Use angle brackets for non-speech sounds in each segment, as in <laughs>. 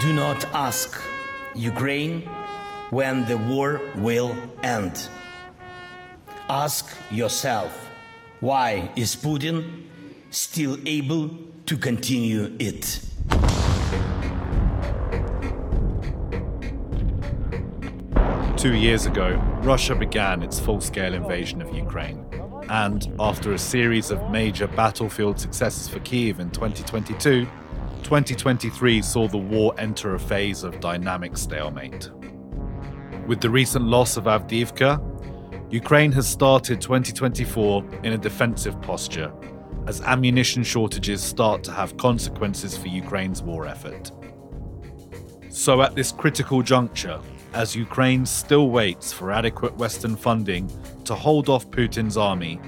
Do not ask Ukraine when the war will end. Ask yourself why is Putin still able to continue it? Two years ago, Russia began its full scale invasion of Ukraine. And after a series of major battlefield successes for Kiev in 2022, 2023 saw the war enter a phase of dynamic stalemate. With the recent loss of Avdiivka, Ukraine has started 2024 in a defensive posture as ammunition shortages start to have consequences for Ukraine's war effort. So, at this critical juncture, as Ukraine still waits for adequate Western funding to hold off Putin's army,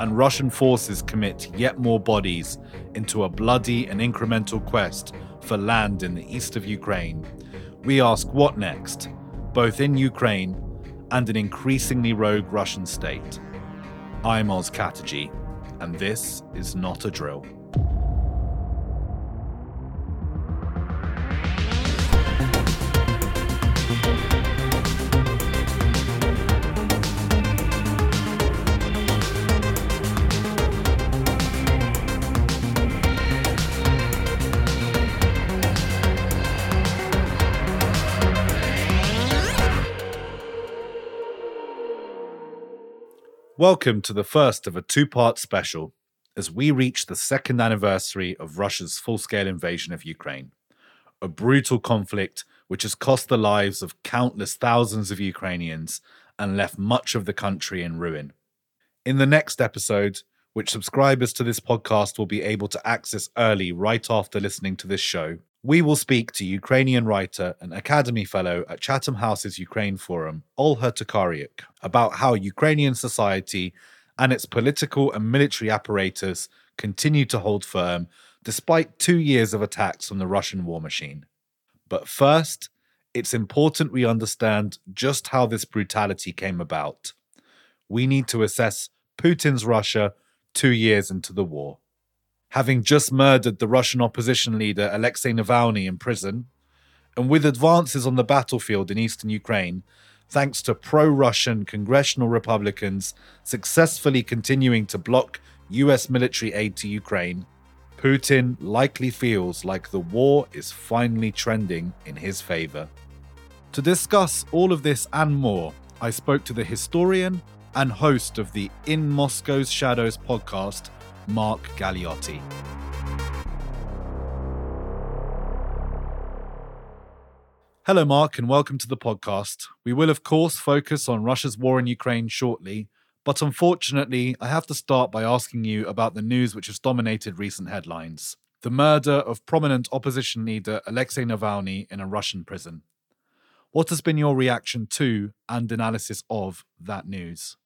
and Russian forces commit yet more bodies into a bloody and incremental quest for land in the east of Ukraine, we ask what next, both in Ukraine and an increasingly rogue Russian state. I'm Oz Katerji, and this is not a drill. Welcome to the first of a two part special as we reach the second anniversary of Russia's full scale invasion of Ukraine. A brutal conflict which has cost the lives of countless thousands of Ukrainians and left much of the country in ruin. In the next episode, which subscribers to this podcast will be able to access early right after listening to this show, we will speak to Ukrainian writer and Academy Fellow at Chatham House's Ukraine Forum, Olha Tokariuk, about how Ukrainian society and its political and military apparatus continue to hold firm despite two years of attacks from the Russian war machine. But first, it's important we understand just how this brutality came about. We need to assess Putin's Russia two years into the war having just murdered the Russian opposition leader Alexei Navalny in prison, and with advances on the battlefield in eastern Ukraine, thanks to pro Russian congressional Republicans successfully continuing to block US military aid to Ukraine, Putin likely feels like the war is finally trending in his favor. To discuss all of this and more, I spoke to the historian and host of the In Moscow's Shadows podcast, Mark Galeotti. Hello, Mark, and welcome to the podcast. We will, of course, focus on Russia's war in Ukraine shortly, but unfortunately, I have to start by asking you about the news which has dominated recent headlines the murder of prominent opposition leader Alexei Navalny in a Russian prison. What has been your reaction to and analysis of that news?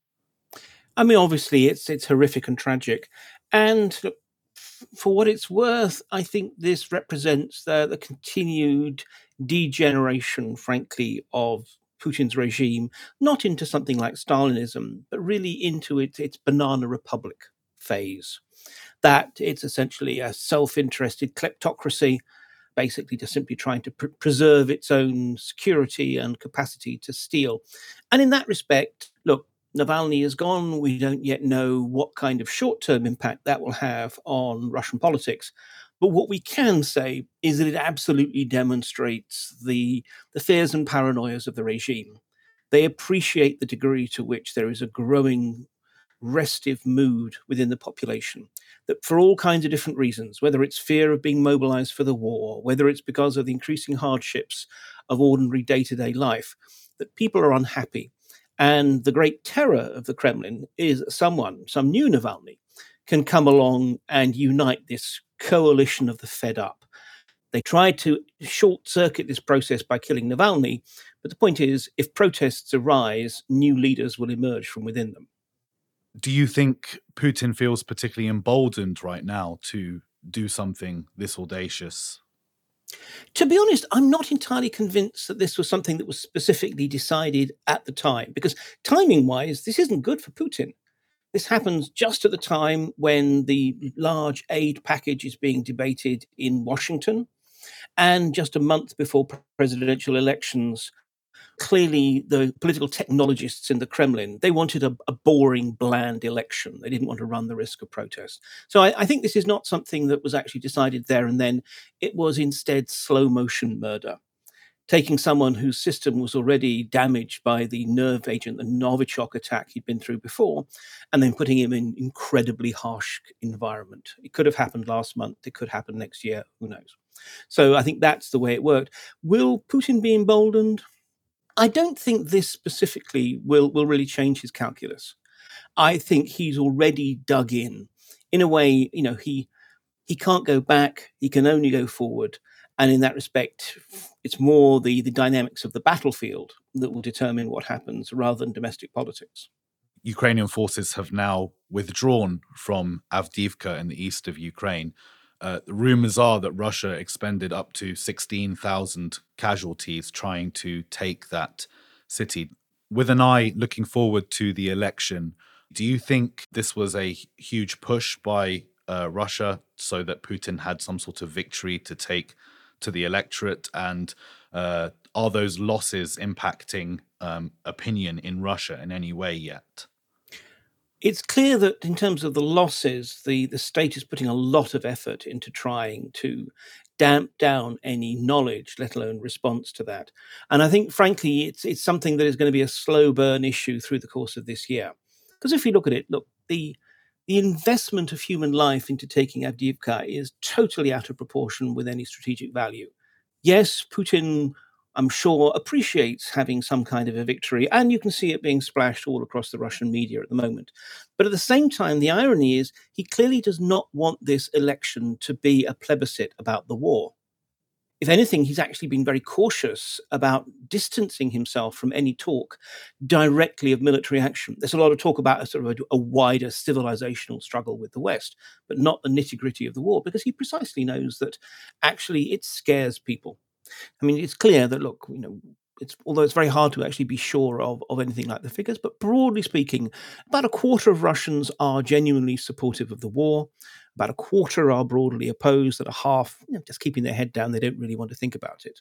I mean, obviously, it's it's horrific and tragic, and look, for what it's worth, I think this represents the, the continued degeneration, frankly, of Putin's regime, not into something like Stalinism, but really into its, its banana republic phase. That it's essentially a self interested kleptocracy, basically just simply trying to pr- preserve its own security and capacity to steal. And in that respect, look, Navalny is gone. We don't yet know what kind of short term impact that will have on Russian politics. But what we can say is that it absolutely demonstrates the, the fears and paranoias of the regime. They appreciate the degree to which there is a growing restive mood within the population that for all kinds of different reasons, whether it's fear of being mobilized for the war, whether it's because of the increasing hardships of ordinary day to day life, that people are unhappy And the great terror of the Kremlin is someone, some new Navalny, can come along and unite this coalition of the fed up. They tried to short circuit this process by killing Navalny, but the point is if protests arise, new leaders will emerge from within them. Do you think Putin feels particularly emboldened right now to do something this audacious? To be honest, I'm not entirely convinced that this was something that was specifically decided at the time, because timing wise, this isn't good for Putin. This happens just at the time when the large aid package is being debated in Washington, and just a month before presidential elections clearly the political technologists in the Kremlin they wanted a, a, boring, bland election. They didn't want to run the risk of protest. So I, I, think this is not something that was actually decided there and then. It was instead slow motion murder, taking someone whose system was already damaged by the nerve agent, the Novichok attack he'd been through before, and then putting him in incredibly harsh environment. It could have happened last month. It could happen next year. Who knows? So I think that's the way it worked. Will Putin be emboldened? I don't think this specifically will, will really change his calculus. I think he's already dug in. In a way, you know, he he can't go back, he can only go forward. And in that respect, it's more the, the dynamics of the battlefield that will determine what happens rather than domestic politics. Ukrainian forces have now withdrawn from Avdiivka in the east of Ukraine. Uh, rumors are that Russia expended up to 16,000 casualties trying to take that city. With an eye looking forward to the election, do you think this was a huge push by uh, Russia so that Putin had some sort of victory to take to the electorate? And uh, are those losses impacting um, opinion in Russia in any way yet? It's clear that in terms of the losses, the, the state is putting a lot of effort into trying to damp down any knowledge, let alone response to that. And I think, frankly, it's it's something that is going to be a slow burn issue through the course of this year. Because if you look at it, look, the the investment of human life into taking Avdiivka is totally out of proportion with any strategic value. Yes, Putin I'm sure, appreciates having some kind of a victory. And you can see it being splashed all across the Russian media at the moment. But at the same time, the irony is he clearly does not want this election to be a plebiscite about the war. If anything, he's actually been very cautious about distancing himself from any talk directly of military action. There's a lot of talk about a sort of a, a wider civilizational struggle with the West, but not the nitty gritty of the war, because he precisely knows that actually it scares people I mean, it's clear that look, you know, it's although it's very hard to actually be sure of, of anything like the figures, but broadly speaking, about a quarter of Russians are genuinely supportive of the war. About a quarter are broadly opposed, and a half you know, just keeping their head down. They don't really want to think about it.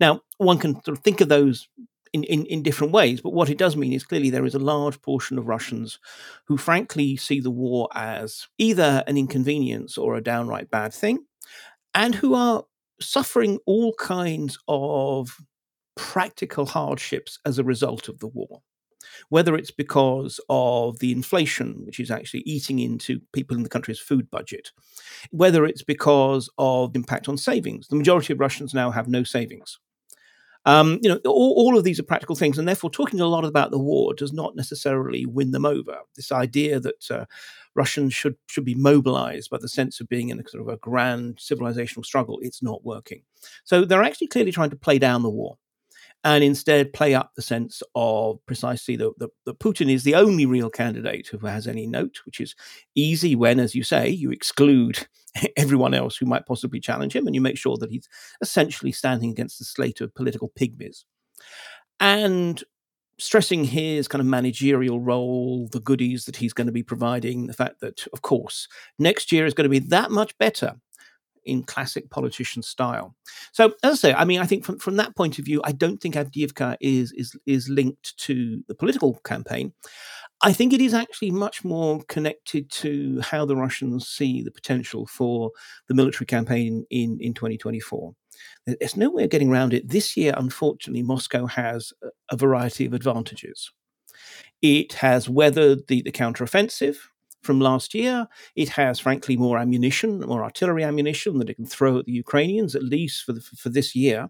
Now, one can sort of think of those in, in, in different ways, but what it does mean is clearly there is a large portion of Russians who, frankly, see the war as either an inconvenience or a downright bad thing, and who are suffering all kinds of practical hardships as a result of the war. Whether it's because of the inflation, which is actually eating into people in the country's food budget, whether it's because of impact on savings. The majority of Russians now have no savings. Um, you know, all, all, of these are practical things, and therefore, talking a lot about the war does not necessarily win them over. This idea that uh, Russians should should be mobilized by the sense of being in a sort of a grand civilizational struggle, it's not working. So they're actually clearly trying to play down the war and instead play up the sense of precisely that, Putin is the only real candidate who has any note, which is easy when, as you say, you exclude <laughs> everyone else who might possibly challenge him, and you make sure that he's essentially standing against the slate of political pygmies. And stressing his kind of managerial role, the goodies that he's going to be providing, the fact that, of course, next year is going to be that much better in classic politician style. So, as I say, I mean, I think from, from that point of view, I don't think Avdiivka is is is linked to the political campaign. I think it is actually much more connected to how the Russians see the potential for the military campaign in, in 2024. There's no way of getting around it. This year, unfortunately, Moscow has a variety of advantages. It has weathered the, the counteroffensive from last year. It has, frankly, more ammunition, more artillery ammunition that it can throw at the Ukrainians, at least for, the, for this year,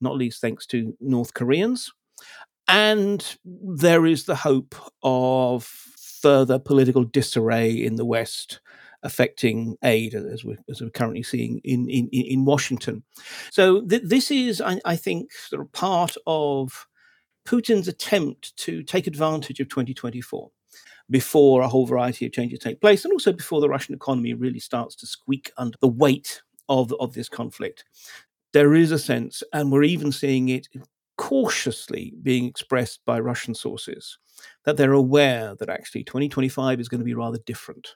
not least thanks to North Koreans. And there is the hope of further political disarray in the West affecting aid, as we're, as we're currently seeing in, in, in Washington. So th- this is, I, I, think, sort of part of Putin's attempt to take advantage of 2024 before a whole variety of changes take place, and also before the Russian economy really starts to squeak under the weight of, of this conflict. There is a sense, and we're even seeing it cautiously being expressed by Russian sources, that they're aware that actually 2025 is going to be rather different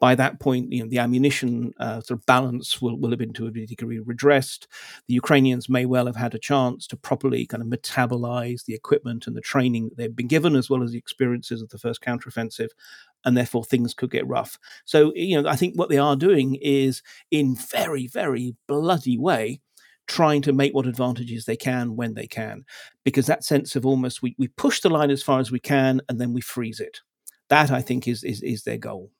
by that point, you know, the ammunition uh, sort of balance will, will have been to a degree redressed. The Ukrainians may well have had a chance to properly kind of metabolize the equipment and the training that they've been given, as well as the experiences of the first counteroffensive, and therefore things could get rough. So, you know, I think what they are doing is, in very, very bloody way, trying to make what advantages they can when they can, because that sense of almost we, we push the line as far as we can and then we freeze it. That I think is is, is their goal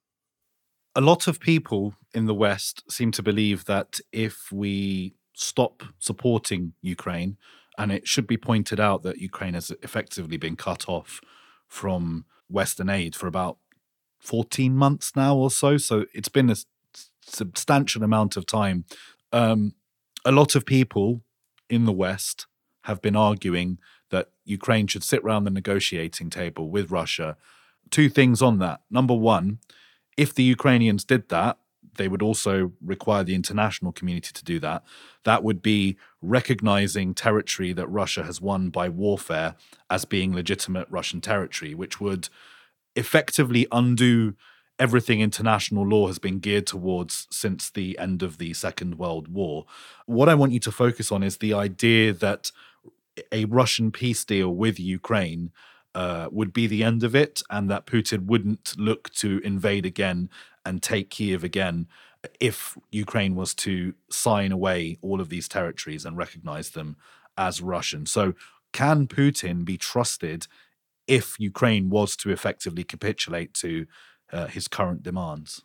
a lot of people in the West seem to believe that if we stop supporting Ukraine, and it should be pointed out that Ukraine has effectively been cut off from Western aid for about 14 months now or so. So it's been a substantial amount of time. Um, a lot of people in the West have been arguing that Ukraine should sit around the negotiating table with Russia. Two things on that. Number one, if the Ukrainians did that, they would also require the international community to do that. That would be recognizing territory that Russia has won by warfare as being legitimate Russian territory, which would effectively undo everything international law has been geared towards since the end of the Second World War. What I want you to focus on is the idea that a Russian peace deal with Ukraine uh, would be the end of it, and that Putin wouldn't look to invade again and take Kiev again if Ukraine was to sign away all of these territories and recognize them as Russian. So, can Putin be trusted if Ukraine was to effectively capitulate to uh, his current demands?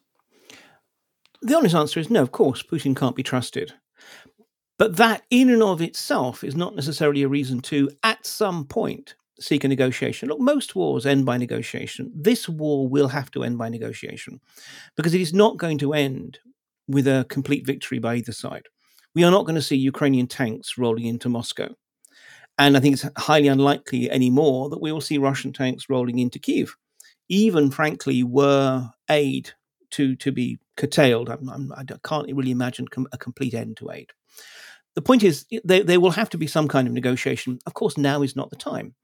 The honest answer is no, of course, Putin can't be trusted. But that, in and of itself, is not necessarily a reason to, at some point, seek a negotiation. Look, most wars end by negotiation. This war will have to end by negotiation because it is not going to end with a complete victory by either side. We are not going to see Ukrainian tanks rolling into Moscow. And I think it's highly unlikely anymore that we will see Russian tanks rolling into Kiev. Even, frankly, were aid to, to be curtailed, I'm, I'm, I can not really imagine com- a complete end to aid. The point is, there, there will have to be some kind of negotiation. Of course, now is not the time.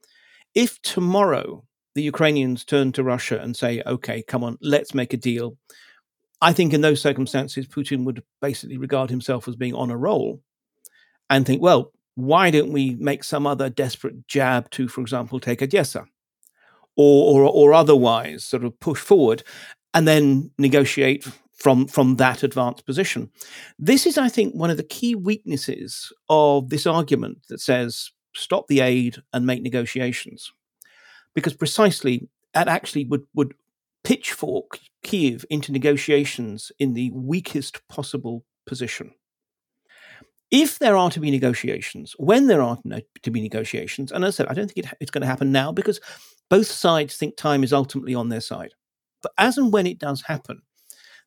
If tomorrow the Ukrainians turn to Russia and say, okay, come on, let's make a deal, I think in those circumstances, Putin would basically regard himself as being on a roll and think, well, why don't we make some other desperate jab to, for example, take Odessa or, or, or otherwise sort of push forward and then negotiate from, from that advanced position? This is, I think, one of the key weaknesses of this argument that says stop the aid and make negotiations. Because precisely that actually would, would pitchfork Kiev into negotiations in the weakest possible position. If there are to be negotiations, when there are to be negotiations, and as I said, I don't think it, it's going to happen now because both sides think time is ultimately on their side. But as and when it does happen,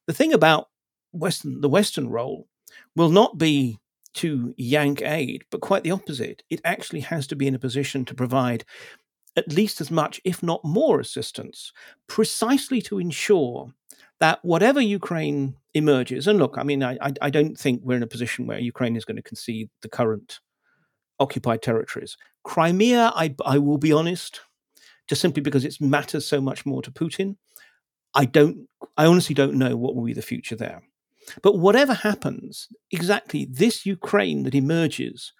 the thing about Western, the Western role will not be to yank aid, but quite the opposite. It actually has to be in a position to provide at least as much, if not more, assistance, precisely to ensure that whatever Ukraine emerges, and look, I mean, I, I don't think we're in a position where Ukraine is going to concede the current occupied territories. Crimea, I, I will be honest, just simply because it matters so much more to Putin. I don't, I honestly don't know what will be the future there. But whatever happens, exactly this Ukraine that emerges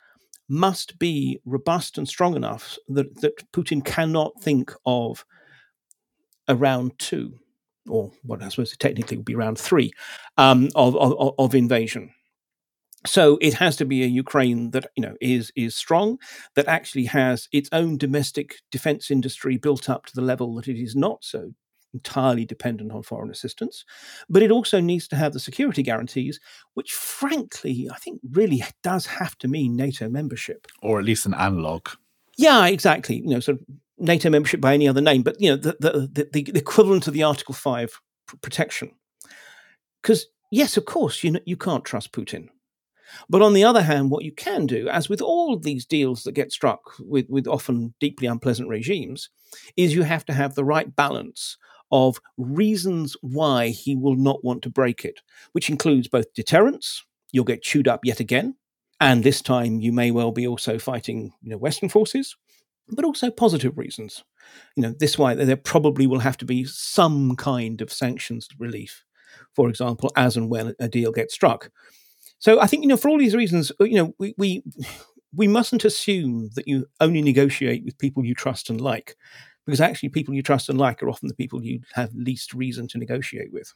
must be robust and strong enough that, that Putin cannot think of a round two, or what I suppose technically would be round three, um, of, of, of invasion. So it has to be a Ukraine that you know is is strong, that actually has its own domestic defense industry built up to the level that it is not so entirely dependent on foreign assistance, but it also needs to have the security guarantees, which frankly, I think really does have to mean NATO membership. Or at least an analog. Yeah, exactly. You know, sort of NATO membership by any other name, but you know, the the, the, the equivalent of the Article Five pr- protection. Because yes, of course, you know, you can't trust Putin. But on the other hand, what you can do, as with all these deals that get struck with, with often deeply unpleasant regimes, is you have to have the right balance of reasons why he will not want to break it, which includes both deterrence, you'll get chewed up yet again, and this time you may well be also fighting you know, Western forces, but also positive reasons. You know, this way there probably will have to be some kind of sanctions relief, for example, as and when a deal gets struck. So I think you know for all these reasons, uh, you know we we we mustn't assume that you only negotiate with people you trust and like, because actually people you trust and like are often the people you have least reason to negotiate with.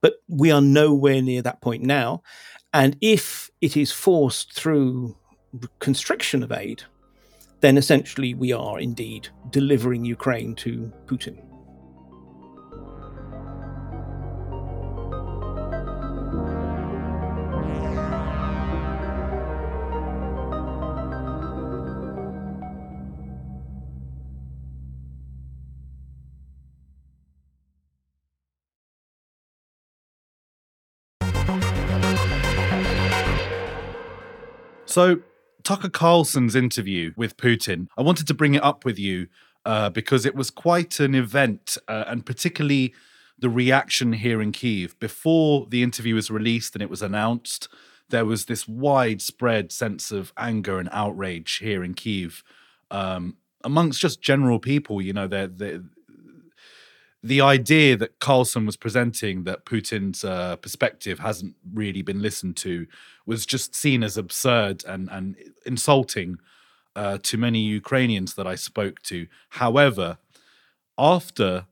But we are nowhere near that point now, and if it is forced through constriction of aid, then essentially we are indeed delivering Ukraine to Putin. So, Tucker Carlson's interview with Putin, I wanted to bring it up with you uh, because it was quite an event, uh, and particularly the reaction here in Kiev. Before the interview was released and it was announced, there was this widespread sense of anger and outrage here in Kiev um, amongst just general people. You know, they're, they're the idea that Carlson was presenting that Putin's uh, perspective hasn't really been listened to was just seen as absurd and and insulting uh, to many Ukrainians that I spoke to. However, after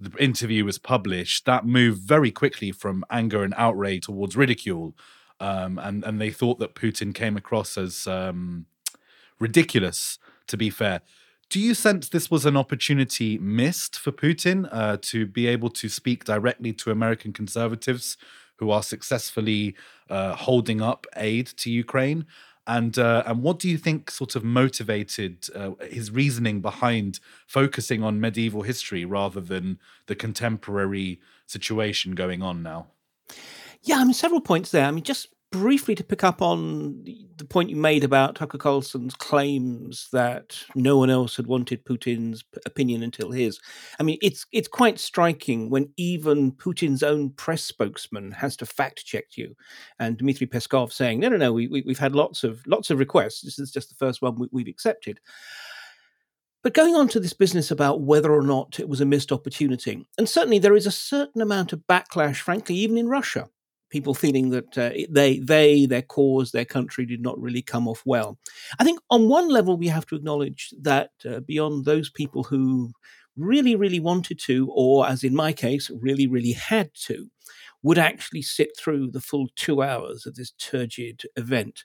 the interview was published, that moved very quickly from anger and outrage towards ridicule, um, and and they thought that Putin came across as um, ridiculous. To be fair, do you sense this was an opportunity missed for Putin uh, to be able to speak directly to American conservatives who are successfully uh, holding up aid to Ukraine? And uh, and what do you think sort of motivated uh, his reasoning behind focusing on medieval history rather than the contemporary situation going on now? Yeah, I mean, several points there. I mean, just briefly to pick up on the point you made about Tucker Carlson's claims that no one else had wanted Putin's opinion until his. I mean, it's it's quite striking when even Putin's own press spokesman has to fact check you, and Dmitry Peskov saying, "No, no, no, we, we have had lots of lots of requests. This is just the first one we, we've accepted." But going on to this business about whether or not it was a missed opportunity, and certainly there is a certain amount of backlash, frankly, even in Russia, people feeling that uh, they, they, their cause, their country did not really come off well. I think on one level, we have to acknowledge that uh, beyond those people who really, really wanted to, or as in my case, really, really had to, would actually sit through the full two hours of this turgid event.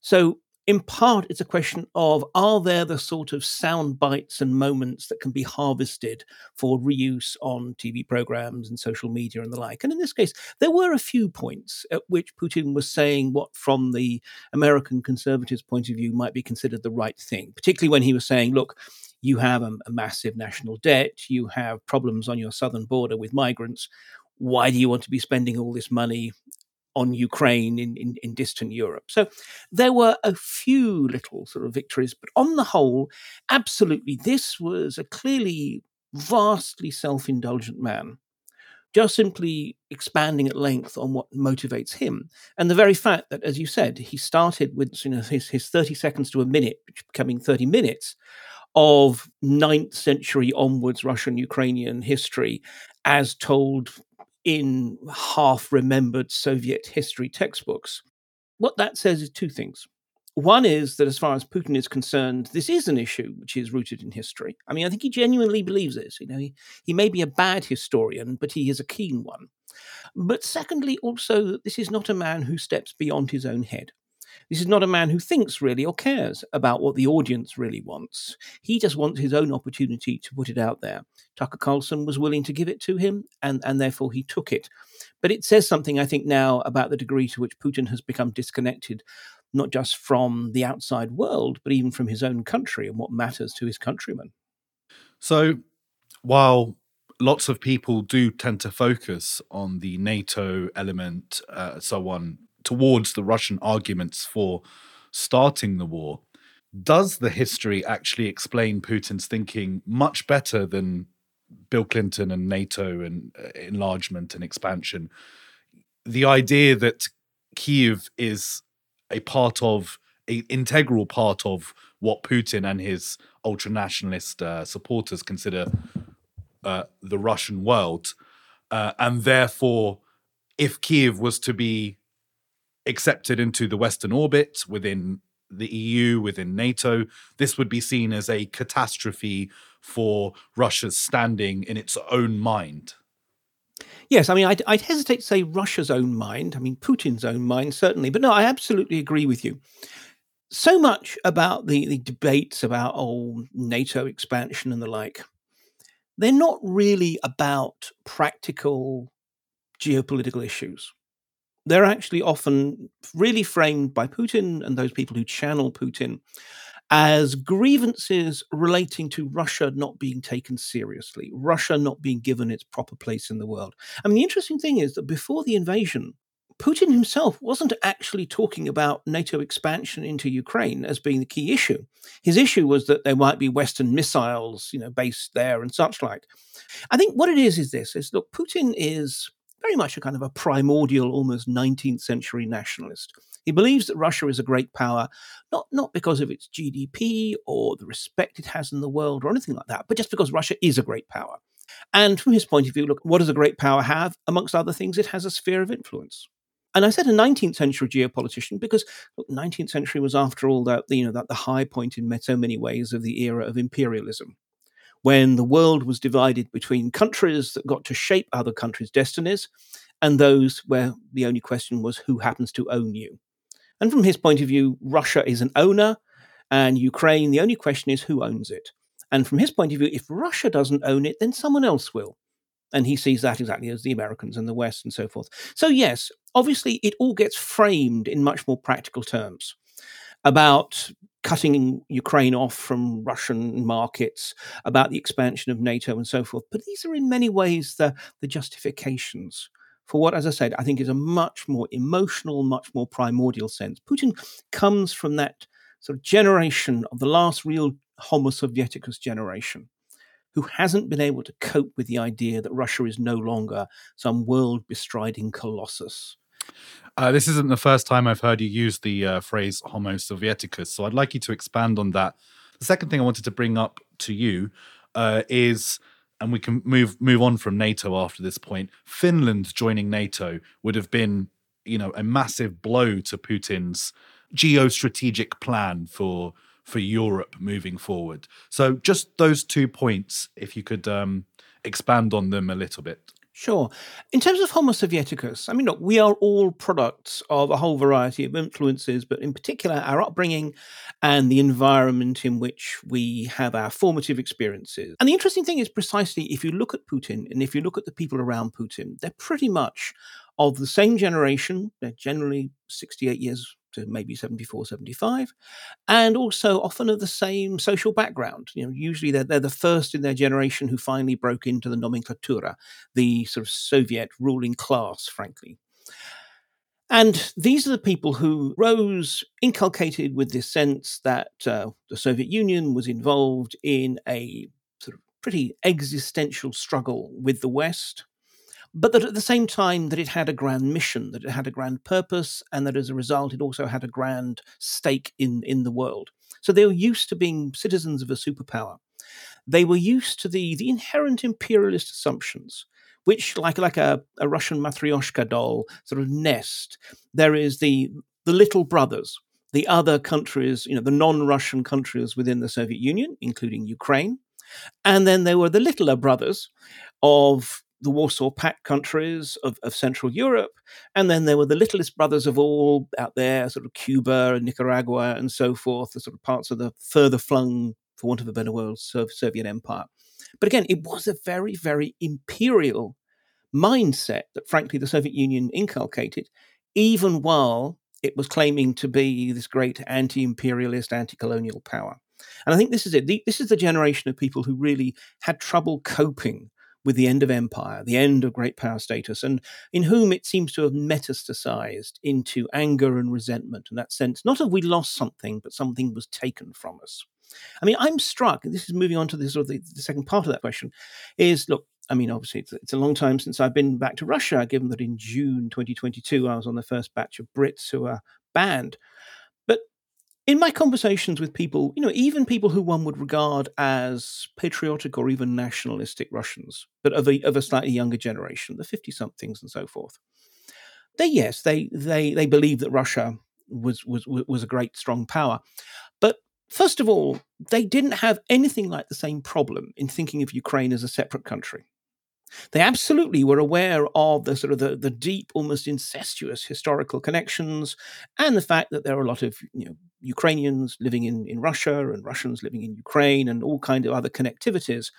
So in part, it's a question of are there the sort of sound bites and moments that can be harvested for reuse on TV programs and social media and the like? And in this case, there were a few points at which Putin was saying what, from the American conservatives' point of view, might be considered the right thing, particularly when he was saying, look, you have a, a massive national debt, you have problems on your southern border with migrants why do you want to be spending all this money on Ukraine in, in, in, distant Europe. So there were a few little sort of victories, but on the whole, absolutely, this was a clearly vastly self indulgent man. Just simply expanding at length on what motivates him. And the very fact that, as you said, he started with you know, his, his 30 seconds to a minute, becoming 30 minutes of 9th century onwards Russian Ukrainian history as told in half remembered Soviet history textbooks. What that says is two things. One is that as far as Putin is concerned, this is an issue which is rooted in history. I mean, I think he genuinely believes this. You know, he, he may be a bad historian, but he is a keen one. But secondly, also, that this is not a man who steps beyond his own head. This is not a man who thinks really or cares about what the audience really wants. He just wants his own opportunity to put it out there. Tucker Carlson was willing to give it to him, and, and therefore he took it. But it says something, I think, now about the degree to which Putin has become disconnected not just from the outside world, but even from his own country and what matters to his countrymen. So, while lots of people do tend to focus on the NATO element, uh, so on, towards the Russian arguments for starting the war, does the history actually explain Putin's thinking much better than Bill Clinton and NATO and uh, enlargement and expansion? The idea that Kiev is a part of, a integral part of what Putin and his ultra nationalist uh, supporters consider uh, the Russian world, uh, and therefore, if Kiev was to be accepted into the Western orbit within the EU, within NATO, this would be seen as a catastrophe for Russia's standing in its own mind. Yes, I mean, I'd, I'd, hesitate to say Russia's own mind. I mean, Putin's own mind, certainly. But no, I absolutely agree with you. So much about the, the debates about, oh, NATO expansion and the like, they're not really about practical geopolitical issues they're actually often really framed by Putin and those people who channel Putin as grievances relating to Russia not being taken seriously, Russia not being given its proper place in the world. I mean, the interesting thing is that before the invasion, Putin himself wasn't actually talking about NATO expansion into Ukraine as being the key issue. His issue was that there might be Western missiles, you know, based there and such like. I think what it is is this: is look, Putin is very much a kind of a primordial, almost 19th century nationalist. He believes that Russia is a great power, not, not because of its GDP or the respect it has in the world or anything like that, but just because Russia is a great power. And from his point of view, look, what does a great power have? Amongst other things, it has a sphere of influence. And I said a 19th century geopolitician because look, 19th century was, after all, that you know that the high point in so many ways of the era of imperialism when the world was divided between countries that got to shape other countries' destinies and those where the only question was who happens to own you. And from his point of view, Russia is an owner, and Ukraine, the only question is who owns it. And from his point of view, if Russia doesn't own it, then someone else will. And he sees that exactly as the Americans and the West and so forth. So, yes, obviously, it all gets framed in much more practical terms about cutting Ukraine off from Russian markets, about the expansion of NATO and so forth. But these are in many ways the, the justifications for what, as I said, I think is a much more emotional, much more primordial sense. Putin comes from that sort of generation of the last real Homo Sovieticus generation who hasn't been able to cope with the idea that Russia is no longer some world bestriding colossus. Uh, this isn't the first time I've heard you use the uh, phrase Homo Sovieticus, so I'd like you to expand on that. The second thing I wanted to bring up to you uh, is, and we can move move on from NATO after this point. Finland joining NATO would have been, you know, a massive blow to Putin's geostrategic plan for for Europe moving forward. So, just those two points, if you could um, expand on them a little bit. Sure. In terms of Homo Sovieticus, I mean, look, we are all products of a whole variety of influences, but in particular, our upbringing and the environment in which we have our formative experiences. And the interesting thing is precisely if you look at Putin and if you look at the people around Putin, they're pretty much of the same generation. They're generally 68 years to maybe 74, 75, and also often of the same social background. You know, usually they're, they're the first in their generation who finally broke into the nomenklatura, the sort of Soviet ruling class, frankly. And these are the people who rose inculcated with this sense that uh, the Soviet Union was involved in a sort of pretty existential struggle with the West, but that at the same time that it had a grand mission, that it had a grand purpose, and that as a result it also had a grand stake in, in the world. So they were used to being citizens of a superpower. They were used to the, the inherent imperialist assumptions, which, like, like a, a Russian Matryoshka doll sort of nest, there is the, the little brothers, the other countries, you know, the non Russian countries within the Soviet Union, including Ukraine. And then there were the littler brothers of the Warsaw Pact countries of, of Central Europe. And then there were the littlest brothers of all out there, sort of Cuba and Nicaragua and so forth, the sort of parts of the further flung, for want of a better word, Soviet Empire. But again, it was a very, very imperial mindset that, frankly, the Soviet Union inculcated, even while it was claiming to be this great anti-imperialist, anti-colonial power. And I think this is it. This is the generation of people who really had trouble coping with the end of empire, the end of great power status, and in whom it seems to have metastasized into anger and resentment in that sense. Not of we lost something, but something was taken from us. I mean, I'm struck, and this is moving on to the, sort of the, the second part of that question, is look, I mean, obviously, it's, it's, a long time since I've been back to Russia, given that in June 2022, I was on the first batch of Brits who are banned. In my conversations with people, you know, even people who one would regard as patriotic or even nationalistic Russians, but of a, of a slightly younger generation, the 50 somethings and so forth, they, yes, they, they, they believe that Russia was, was, was a great, strong power. But First of all, they didn't have anything like the same problem in thinking of Ukraine as a separate country. They absolutely were aware of the sort of the, the deep, almost incestuous historical connections and the fact that there are a lot of you know, Ukrainians living in, in Russia and Russians living in Ukraine and all kind of other connectivities.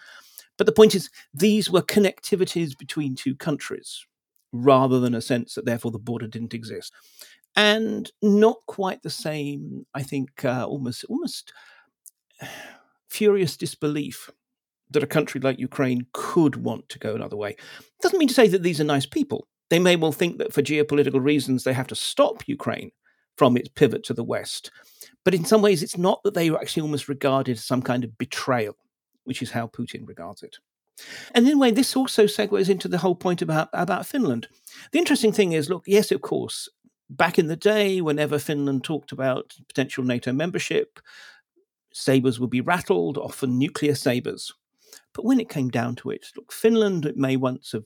But the point is, these were connectivities between two countries rather than a sense that therefore the border didn't exist. And not quite the same, I think, uh, almost almost <sighs> furious disbelief that a country like Ukraine could want to go another way. Doesn't mean to say that these are nice people. They may well think that for geopolitical reasons they have to stop Ukraine from its pivot to the West. But in some ways, it's not that they are actually almost regarded as some kind of betrayal, which is how Putin regards it. And in a way, this also segues into the whole point about, about Finland. The interesting thing is look, yes, of course, back in the day, whenever Finland talked about potential NATO membership, sabers would be rattled, often nuclear sabers. But when it came down to it, look, Finland it may once have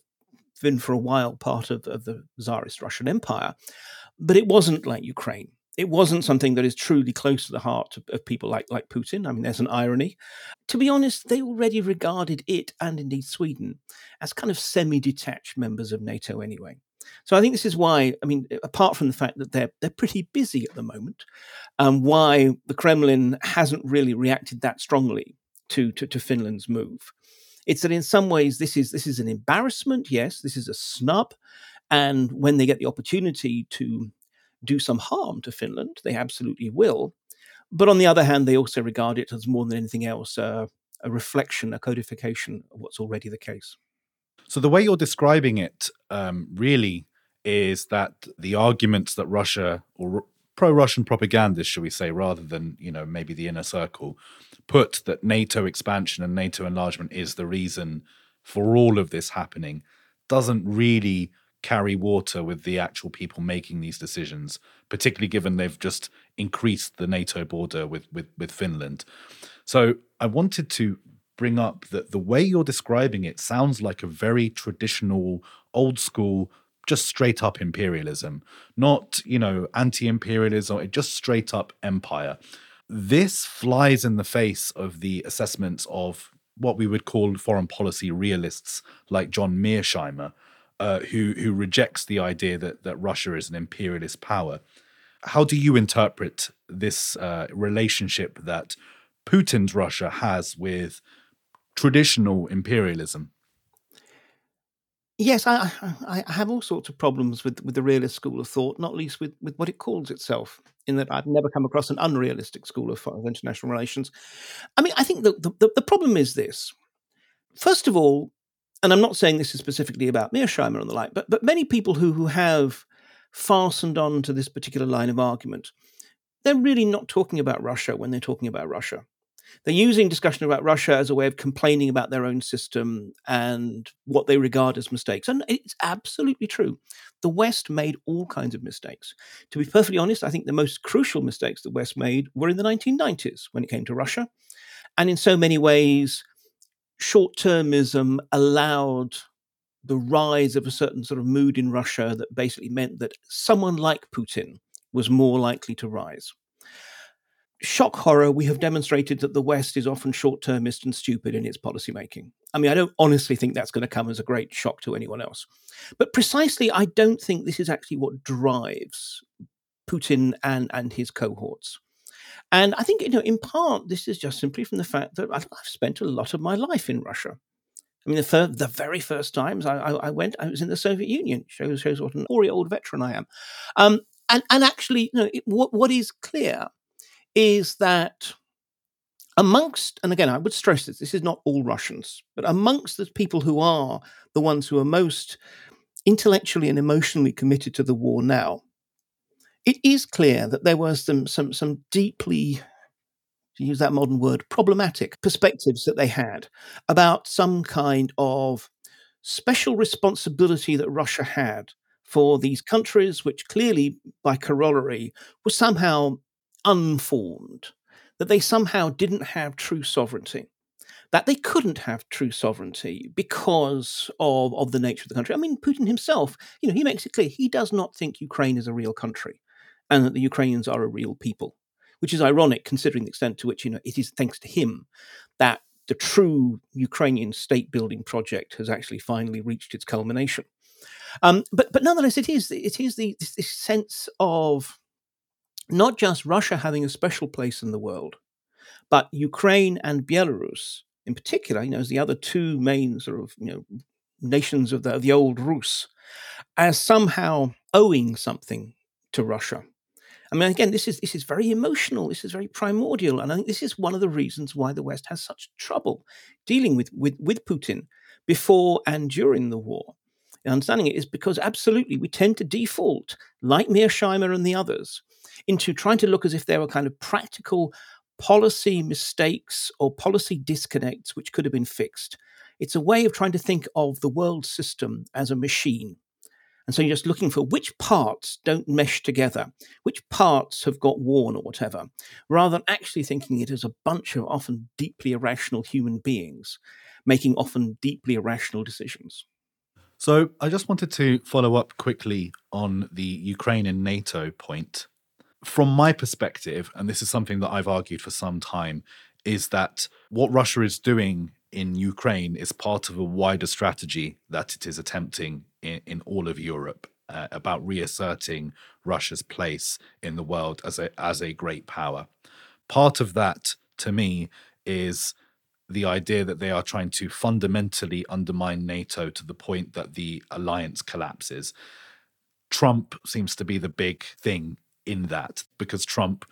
been for a while part of, of the Tsarist Russian Empire, but it wasn't like Ukraine. It wasn't something that is truly close to the heart of, of people like, like Putin. I mean, there's an irony. To be honest, they already regarded it and indeed Sweden as kind of semi detached members of NATO anyway. So I think this is why, I mean, apart from the fact that they're they're pretty busy at the moment, um, why the Kremlin hasn't really reacted that strongly to, to, to Finland's move. It's that in some ways this is this is an embarrassment. Yes, this is a snub, and when they get the opportunity to do some harm to Finland, they absolutely will. But on the other hand, they also regard it as more than anything else uh, a reflection, a codification of what's already the case. So the way you're describing it um, really is that the arguments that Russia or pro-Russian propagandists, shall we say, rather than you know maybe the inner circle, put that NATO expansion and NATO enlargement is the reason for all of this happening, doesn't really carry water with the actual people making these decisions, particularly given they've just increased the NATO border with with, with Finland. So I wanted to bring up that the way you're describing it sounds like a very traditional, old school, just straight up imperialism, not, you know, anti imperialism, just straight up empire. This flies in the face of the assessments of what we would call foreign policy realists like John Mearsheimer, uh, who who rejects the idea that that Russia is an imperialist power. How do you interpret this uh, relationship that Putin's Russia has with traditional imperialism. Yes, I, I, I, have all sorts of problems with, with the realist school of thought, not least with, with what it calls itself, in that I've never come across an unrealistic school of, of international relations. I mean, I think the, the, the, problem is this. First of all, and I'm not saying this is specifically about Mearsheimer and the like, but, but many people who, who have fastened on to this particular line of argument, they're really not talking about Russia when they're talking about Russia. They're using discussion about Russia as a way of complaining about their own system and what they regard as mistakes. And it's absolutely true. The West made all kinds of mistakes. To be perfectly honest, I think the most crucial mistakes the West made were in the 1990s when it came to Russia. And in so many ways, short termism allowed the rise of a certain sort of mood in Russia that basically meant that someone like Putin was more likely to rise shock horror, we have demonstrated that the West is often short termist and stupid in its policymaking. I mean, I don't honestly think that's going to come as a great shock to anyone else. But precisely, I don't think this is actually what drives Putin and, and his cohorts. And I think, you know, in part, this is just simply from the fact that I've, spent a lot of my life in Russia. I mean, the, fir- the very first times I, I, I, went, I was in the Soviet Union. Shows, shows what an hoary old veteran I am. Um, and and actually, you know, it, what what is clear is that amongst, and again, I would stress this: this is not all Russians, but amongst the people who are the ones who are most intellectually and emotionally committed to the war now, it is clear that there were some some some deeply to use that modern word, problematic perspectives that they had about some kind of special responsibility that Russia had for these countries, which clearly, by corollary, were somehow unformed, that they somehow didn't have true sovereignty, that they couldn't have true sovereignty because of, of the nature of the country. I mean, Putin himself, you know, he makes it clear he does not think Ukraine is a real country and that the Ukrainians are a real people, which is ironic considering the extent to which, you know, it is thanks to him that the true Ukrainian state building project has actually finally reached its culmination. Um, but but nonetheless, it is it is the this, this sense of not just Russia having a special place in the world, but Ukraine and Belarus in particular, you know, as the other two main sort of you know nations of the of the old Rus, as somehow owing something to Russia. I mean, again, this is this is very emotional. This is very primordial, and I think this is one of the reasons why the West has such trouble dealing with with, with Putin before and during the war. And understanding it is because absolutely we tend to default, like Mearsheimer and the others, into trying to look as if there were kind of practical policy mistakes or policy disconnects which could have been fixed. It's a way of trying to think of the world system as a machine and so you're just looking for which parts don't mesh together, which parts have got worn or whatever, rather than actually thinking it as a bunch of often deeply irrational human beings making often deeply irrational decisions. So I just wanted to follow up quickly on the Ukraine and NATO point. From my perspective, and this is something that I've argued for some time, is that what Russia is doing in Ukraine is part of a wider strategy that it is attempting in, in all of Europe uh, about reasserting Russia's place in the world as a as a great power. Part of that, to me, is the idea that they are trying to fundamentally undermine NATO to the point that the alliance collapses. Trump seems to be the big thing in that because Trump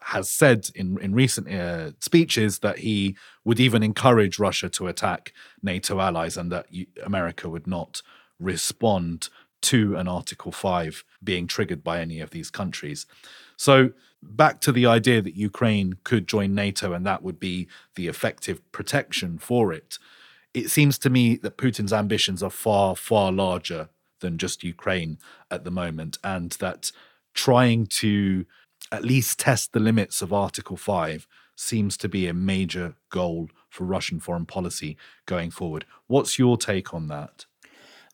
has said in in recent uh, speeches that he would even encourage Russia to attack NATO allies and that America would not respond to an Article 5 being triggered by any of these countries. So, back to the idea that Ukraine could join NATO and that would be the effective protection for it. It seems to me that Putin's ambitions are far, far larger than just Ukraine at the moment, and that trying to at least test the limits of Article 5 seems to be a major goal for Russian foreign policy going forward. What's your take on that?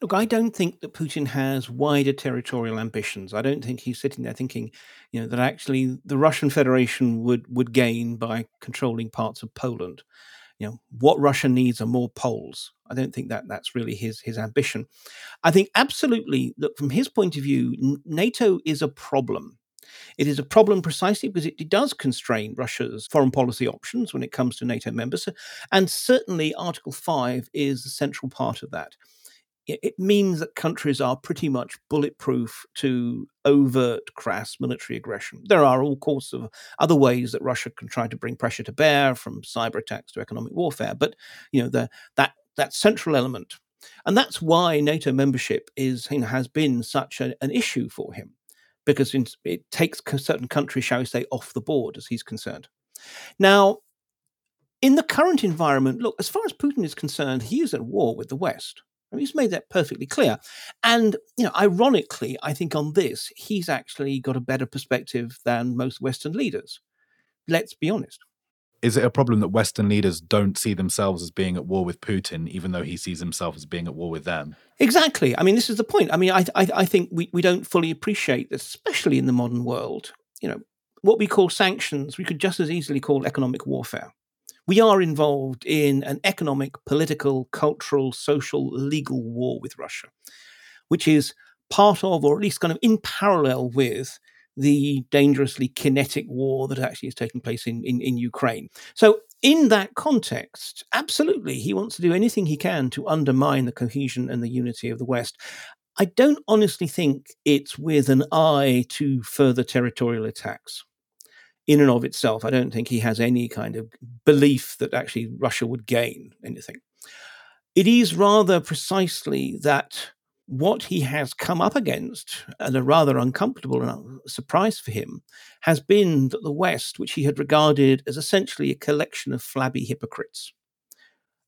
Look, I don't think that Putin has wider territorial ambitions. I don't think he's sitting there thinking, you know, that actually the Russian Federation would would gain by controlling parts of Poland. You know, what Russia needs are more Poles. I don't think that that's really his his ambition. I think absolutely that from his point of view, NATO is a problem. It is a problem precisely because it, does constrain Russia's foreign policy options when it comes to NATO members, and certainly Article Five is the central part of that it means that countries are pretty much bulletproof to overt, crass military aggression. There are all sorts of other ways that Russia can try to bring pressure to bear, from cyber attacks to economic warfare. But you know, the, that that central element, and that's why NATO membership is you know, has been such a, an issue for him, because it takes certain countries, shall we say, off the board as he's concerned. Now, in the current environment, look, as far as Putin is concerned, he is at war with the West. I mean, he's made that perfectly clear. And, you know, ironically, I think on this, he's actually got a better perspective than most Western leaders. Let's be honest. Is it a problem that Western leaders don't see themselves as being at war with Putin, even though he sees himself as being at war with them? Exactly. I mean, this is the point. I mean, I, I, I think we, we don't fully appreciate this, especially in the modern world. You know, what we call sanctions, we could just as easily call economic warfare we are involved in an economic, political, cultural, social, legal war with Russia, which is part of, or at least kind of in parallel with, the dangerously kinetic war that actually is taking place in, in, in Ukraine. So, in that context, absolutely, he wants to do anything he can to undermine the cohesion and the unity of the West. I don't honestly think it's with an eye to further territorial attacks. In and of itself, I don't think he has any kind of belief that actually Russia would gain anything. It is rather precisely that what he has come up against, and a rather uncomfortable surprise for him, has been that the West, which he had regarded as essentially a collection of flabby hypocrites,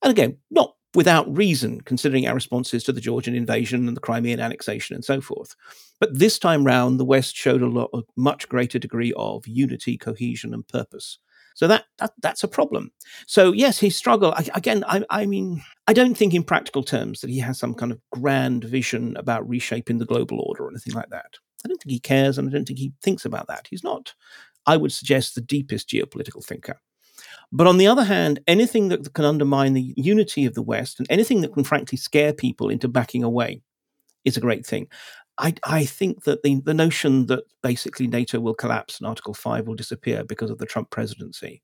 and again, not without reason, considering our responses to the Georgian invasion and the Crimean annexation and so forth. But this time round, the West showed a lot, a much greater degree of unity, cohesion, and purpose. So that, that that's a problem. So yes, he struggled again. I, I mean, I don't think in practical terms that he has some kind of grand vision about reshaping the global order or anything like that. I don't think he cares, and I don't think he thinks about that. He's not, I would suggest, the deepest geopolitical thinker. But on the other hand, anything that can undermine the unity of the West and anything that can frankly scare people into backing away is a great thing. I, I think that the, the notion that basically NATO will collapse and Article 5 will disappear because of the Trump presidency,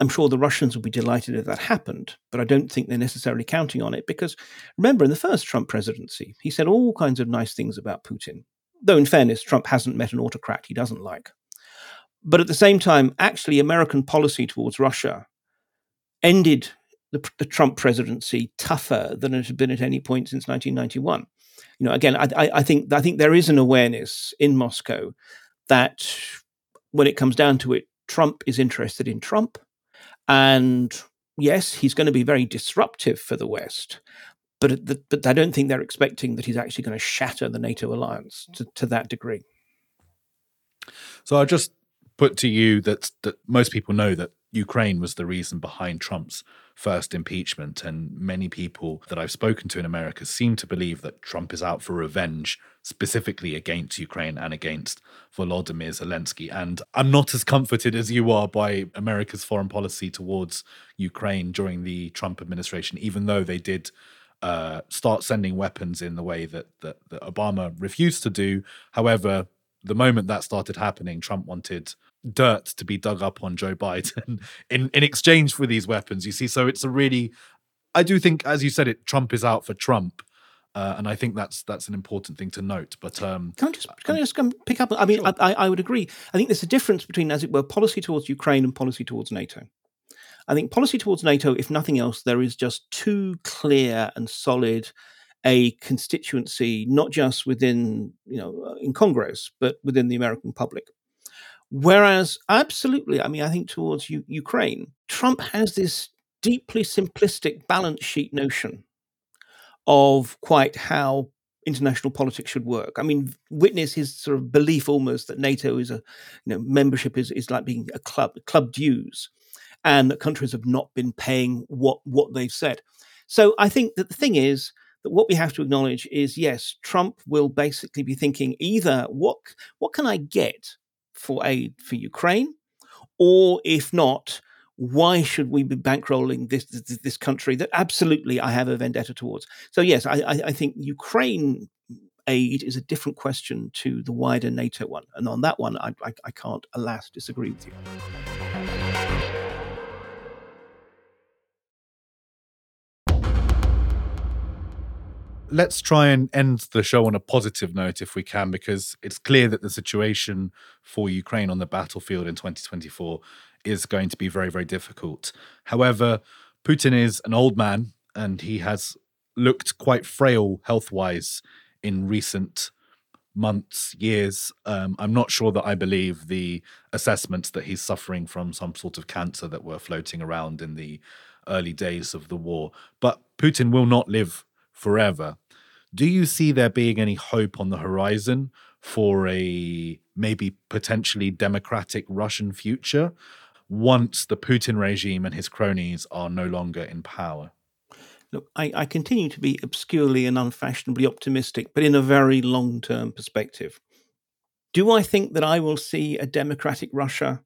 I'm sure the Russians would be delighted if that happened, but I don't think they're necessarily counting on it because remember, in the first Trump presidency, he said all kinds of nice things about Putin. Though, in fairness, Trump hasn't met an autocrat he doesn't like. But at the same time, actually, American policy towards Russia ended the, the Trump presidency tougher than it had been at any point since 1991. You know, again, I, I, I think I think there is an awareness in Moscow that when it comes down to it, Trump is interested in Trump, and yes, he's going to be very disruptive for the West. But, but I don't think they're expecting that he's actually going to shatter the NATO alliance to, to that degree. So I just put to you that that most people know that Ukraine was the reason behind Trump's first impeachment, and many people that I've spoken to in America seem to believe that Trump is out for revenge, specifically against Ukraine and against Volodymyr Zelensky. And I'm not as comforted as you are by America's foreign policy towards Ukraine during the Trump administration, even though they did. Uh, start sending weapons in the way that, that, that Obama refused to do. However, the moment that started happening, Trump wanted dirt to be dug up on Joe <laughs> Biden in, in exchange for these weapons. You see, so it's a really, I do think, as you said, it Trump is out for Trump. Uh, and I think that's that's an important thing to note. But um, can I just can I just come pick up? I mean, sure. I, I would agree. I think there's a difference between, as it were, policy towards Ukraine and policy towards NATO. I think policy towards NATO, if nothing else, there is just too clear and solid a constituency, not just within, you know, uh, in Congress, but within the American public. Whereas, absolutely, I mean, I think towards U- Ukraine, Trump has this deeply simplistic balance sheet notion of quite how international politics should work. I mean, witness his sort of belief almost that NATO is a, you know, membership is, is like being a club, club dues, and that countries have not been paying what what they've said. So I think that the thing is, that what we have to acknowledge is yes, Trump will basically be thinking either what what can I get for aid for Ukraine, or if not, why should we be bankrolling this, this, this country that absolutely I have a vendetta towards? So yes, I, I, I think Ukraine aid is a different question to the wider NATO one, and on that one, I, I, I can't, alas, disagree with you. Let's try and end the show on a positive note if we can, because it's clear that the situation for Ukraine on the battlefield in 2024 is going to be very, very difficult. However, Putin is an old man and he has looked quite frail health wise in recent months, years. Um, I'm not sure that I believe the assessments that he's suffering from some sort of cancer that were floating around in the early days of the war. But Putin will not live forever. Do you see there being any hope on the horizon for a maybe potentially democratic Russian future once the Putin regime and his cronies are no longer in power? Look, I, I continue to be obscurely and unfashionably optimistic, but in a very long term perspective. Do I think that I will see a democratic Russia?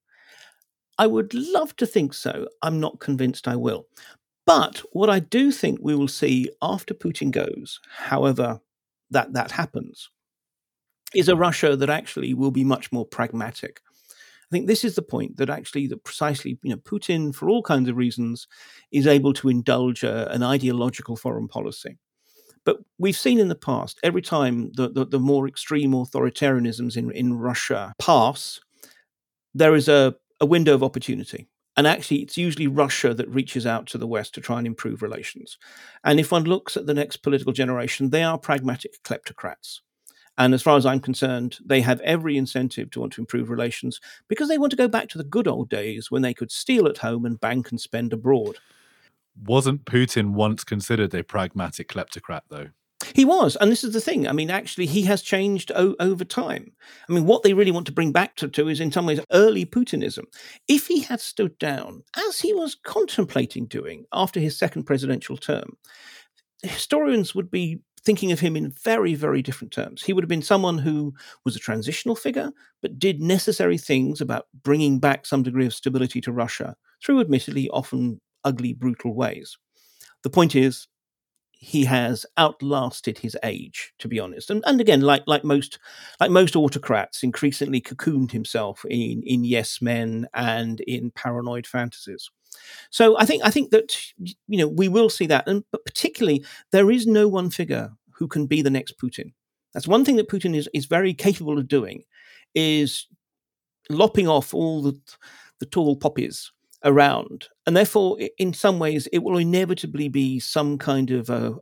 I would love to think so. I'm not convinced I will. But what I do think we will see after Putin goes, however that that happens, is a Russia that actually will be much more pragmatic. I think this is the point that actually that precisely you know Putin, for all kinds of reasons, is able to indulge a, an ideological foreign policy. But we've seen in the past, every time the, the, the more extreme authoritarianisms in, in Russia pass, there is a, a window of opportunity. And actually, it's usually Russia that reaches out to the West to try and improve relations. And if one looks at the next political generation, they are pragmatic kleptocrats. And as far as I'm concerned, they have every incentive to want to improve relations because they want to go back to the good old days when they could steal at home and bank and spend abroad. Wasn't Putin once considered a pragmatic kleptocrat, though? He was, and this is the thing. I mean, actually, he has changed o- over time. I mean, what they really want to bring back to, to is, in some ways, early Putinism. If he had stood down, as he was contemplating doing after his second presidential term, historians would be thinking of him in very, very different terms. He would have been someone who was a transitional figure, but did necessary things about bringing back some degree of stability to Russia through, admittedly, often ugly, brutal ways. The point is, he has outlasted his age, to be honest. And, and again, like like most like most autocrats, increasingly cocooned himself in in yes men and in paranoid fantasies. So I think I think that you know we will see that, and but particularly there is no one figure who can be the next Putin. That's one thing that Putin is is very capable of doing, is lopping off all the the tall poppies around, and therefore, in some ways, it will inevitably be some kind of, uh,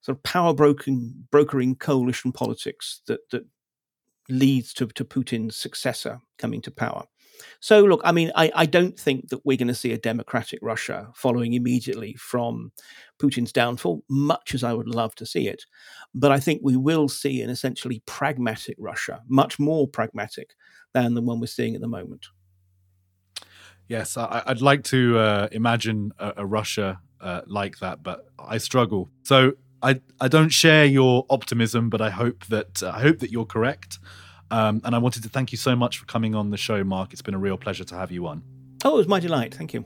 sort of power brokering coalition politics that that leads to, to Putin's successor coming to power. So, look, I mean, I, I don't think that we're going to see a democratic Russia following immediately from Putin's downfall, much as I would love to see it. But I think we will see an essentially pragmatic Russia, much more pragmatic than the one we're seeing at the moment. Yes, I, would like to uh, imagine a, a Russia uh, like that, but I struggle. So I I don't share your optimism, but I hope that uh, I hope that you're correct. Um, and I wanted to thank you so much for coming on the show, Mark. It's been a real pleasure to have you on. Oh, it was my delight. Thank you.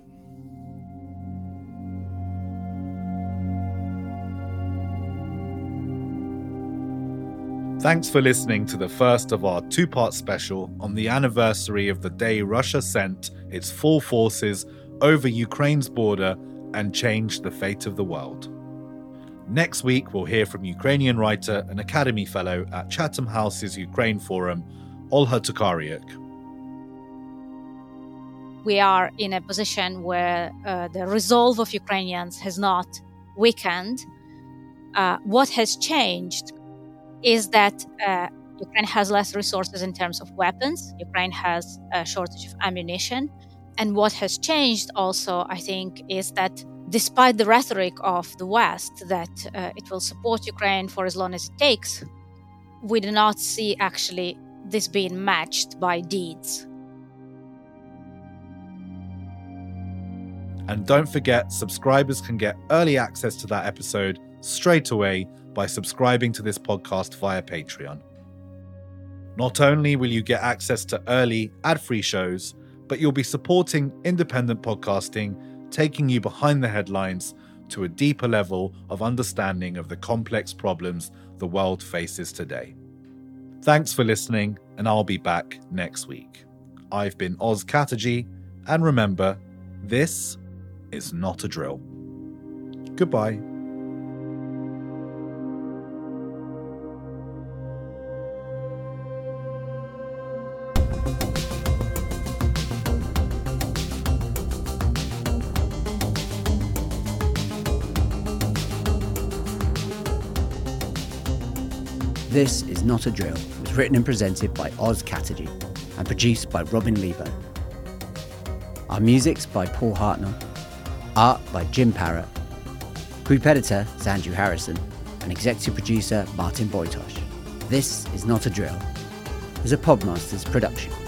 Thanks for listening to the first of our two part special on the anniversary of the day Russia sent its full forces over Ukraine's border and changed the fate of the world. Next week, we'll hear from Ukrainian writer and Academy Fellow at Chatham House's Ukraine Forum, Olha Tokariuk. We are in a position where uh, the resolve of Ukrainians has not weakened. Uh, what has changed is that uh, Ukraine has less resources in terms of weapons. Ukraine has a shortage of ammunition. And what has changed also, I think, is that despite the rhetoric of the West that uh, it will support Ukraine for as long as it takes, we do not see actually this being matched by deeds. And don't forget, subscribers can get early access to that episode straight away by subscribing to this podcast via Patreon. Not only will you get access to early ad free shows, but you'll be supporting independent podcasting, taking you behind the headlines to a deeper level of understanding of the complex problems the world faces today. Thanks for listening, and I'll be back next week. I've been Oz Katerji, and remember, this is not a drill. Goodbye. This is Not a Drill it was written and presented by Oz Katerji and produced by Robin Leeburn. Our music's by Paul Hartnoll, art by Jim Parrott, group editor is Andrew Harrison, and executive producer Martin Bojtos. This is Not a Drill is a Podmasters production.